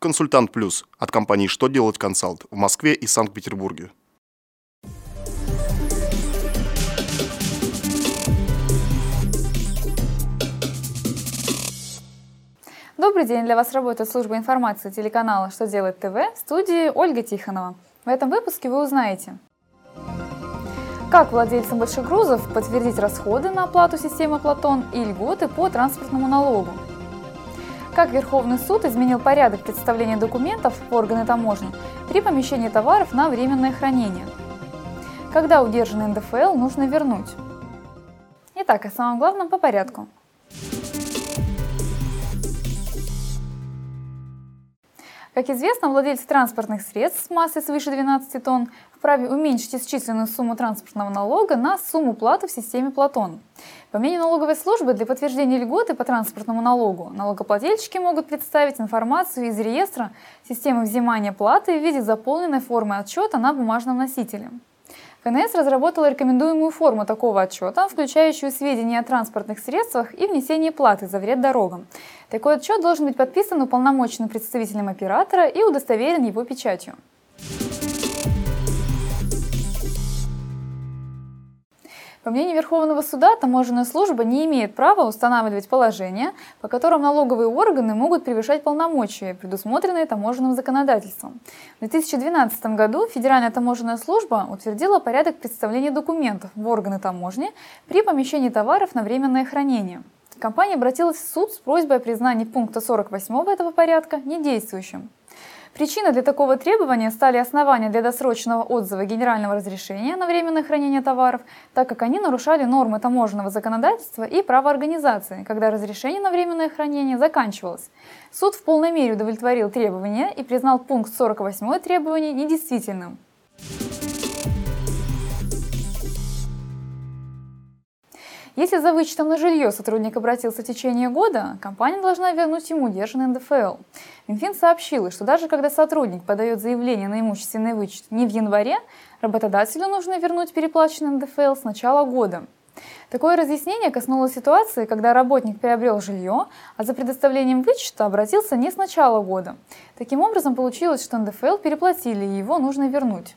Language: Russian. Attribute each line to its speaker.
Speaker 1: Консультант Плюс от компании «Что делать консалт» в Москве и Санкт-Петербурге.
Speaker 2: Добрый день! Для вас работает служба информации телеканала «Что делает ТВ» в студии Ольга Тихонова. В этом выпуске вы узнаете, как владельцам больших грузов подтвердить расходы на оплату системы Платон и льготы по транспортному налогу, как Верховный суд изменил порядок представления документов в органы таможни при помещении товаров на временное хранение, когда удержанный НДФЛ нужно вернуть. Итак, о самом главном по порядку. Как известно, владельцы транспортных средств с массой свыше 12 тонн вправе уменьшить исчисленную сумму транспортного налога на сумму платы в системе Платон. По мнению налоговой службы, для подтверждения льготы по транспортному налогу налогоплательщики могут представить информацию из реестра системы взимания платы в виде заполненной формы отчета на бумажном носителе. КНС разработала рекомендуемую форму такого отчета, включающую сведения о транспортных средствах и внесении платы за вред дорогам. Такой отчет должен быть подписан уполномоченным представителем оператора и удостоверен его печатью. По мнению Верховного суда, таможенная служба не имеет права устанавливать положения, по которым налоговые органы могут превышать полномочия, предусмотренные таможенным законодательством. В 2012 году Федеральная таможенная служба утвердила порядок представления документов в органы таможни при помещении товаров на временное хранение. Компания обратилась в суд с просьбой о признании пункта 48 этого порядка недействующим. Причиной для такого требования стали основания для досрочного отзыва генерального разрешения на временное хранение товаров, так как они нарушали нормы таможенного законодательства и права организации, когда разрешение на временное хранение заканчивалось. Суд в полной мере удовлетворил требования и признал пункт 48 требования недействительным. Если за вычетом на жилье сотрудник обратился в течение года, компания должна вернуть ему удержанный НДФЛ. Минфин сообщил, что даже когда сотрудник подает заявление на имущественный вычет не в январе, работодателю нужно вернуть переплаченный НДФЛ с начала года. Такое разъяснение коснулось ситуации, когда работник приобрел жилье, а за предоставлением вычета обратился не с начала года. Таким образом, получилось, что НДФЛ переплатили, и его нужно вернуть.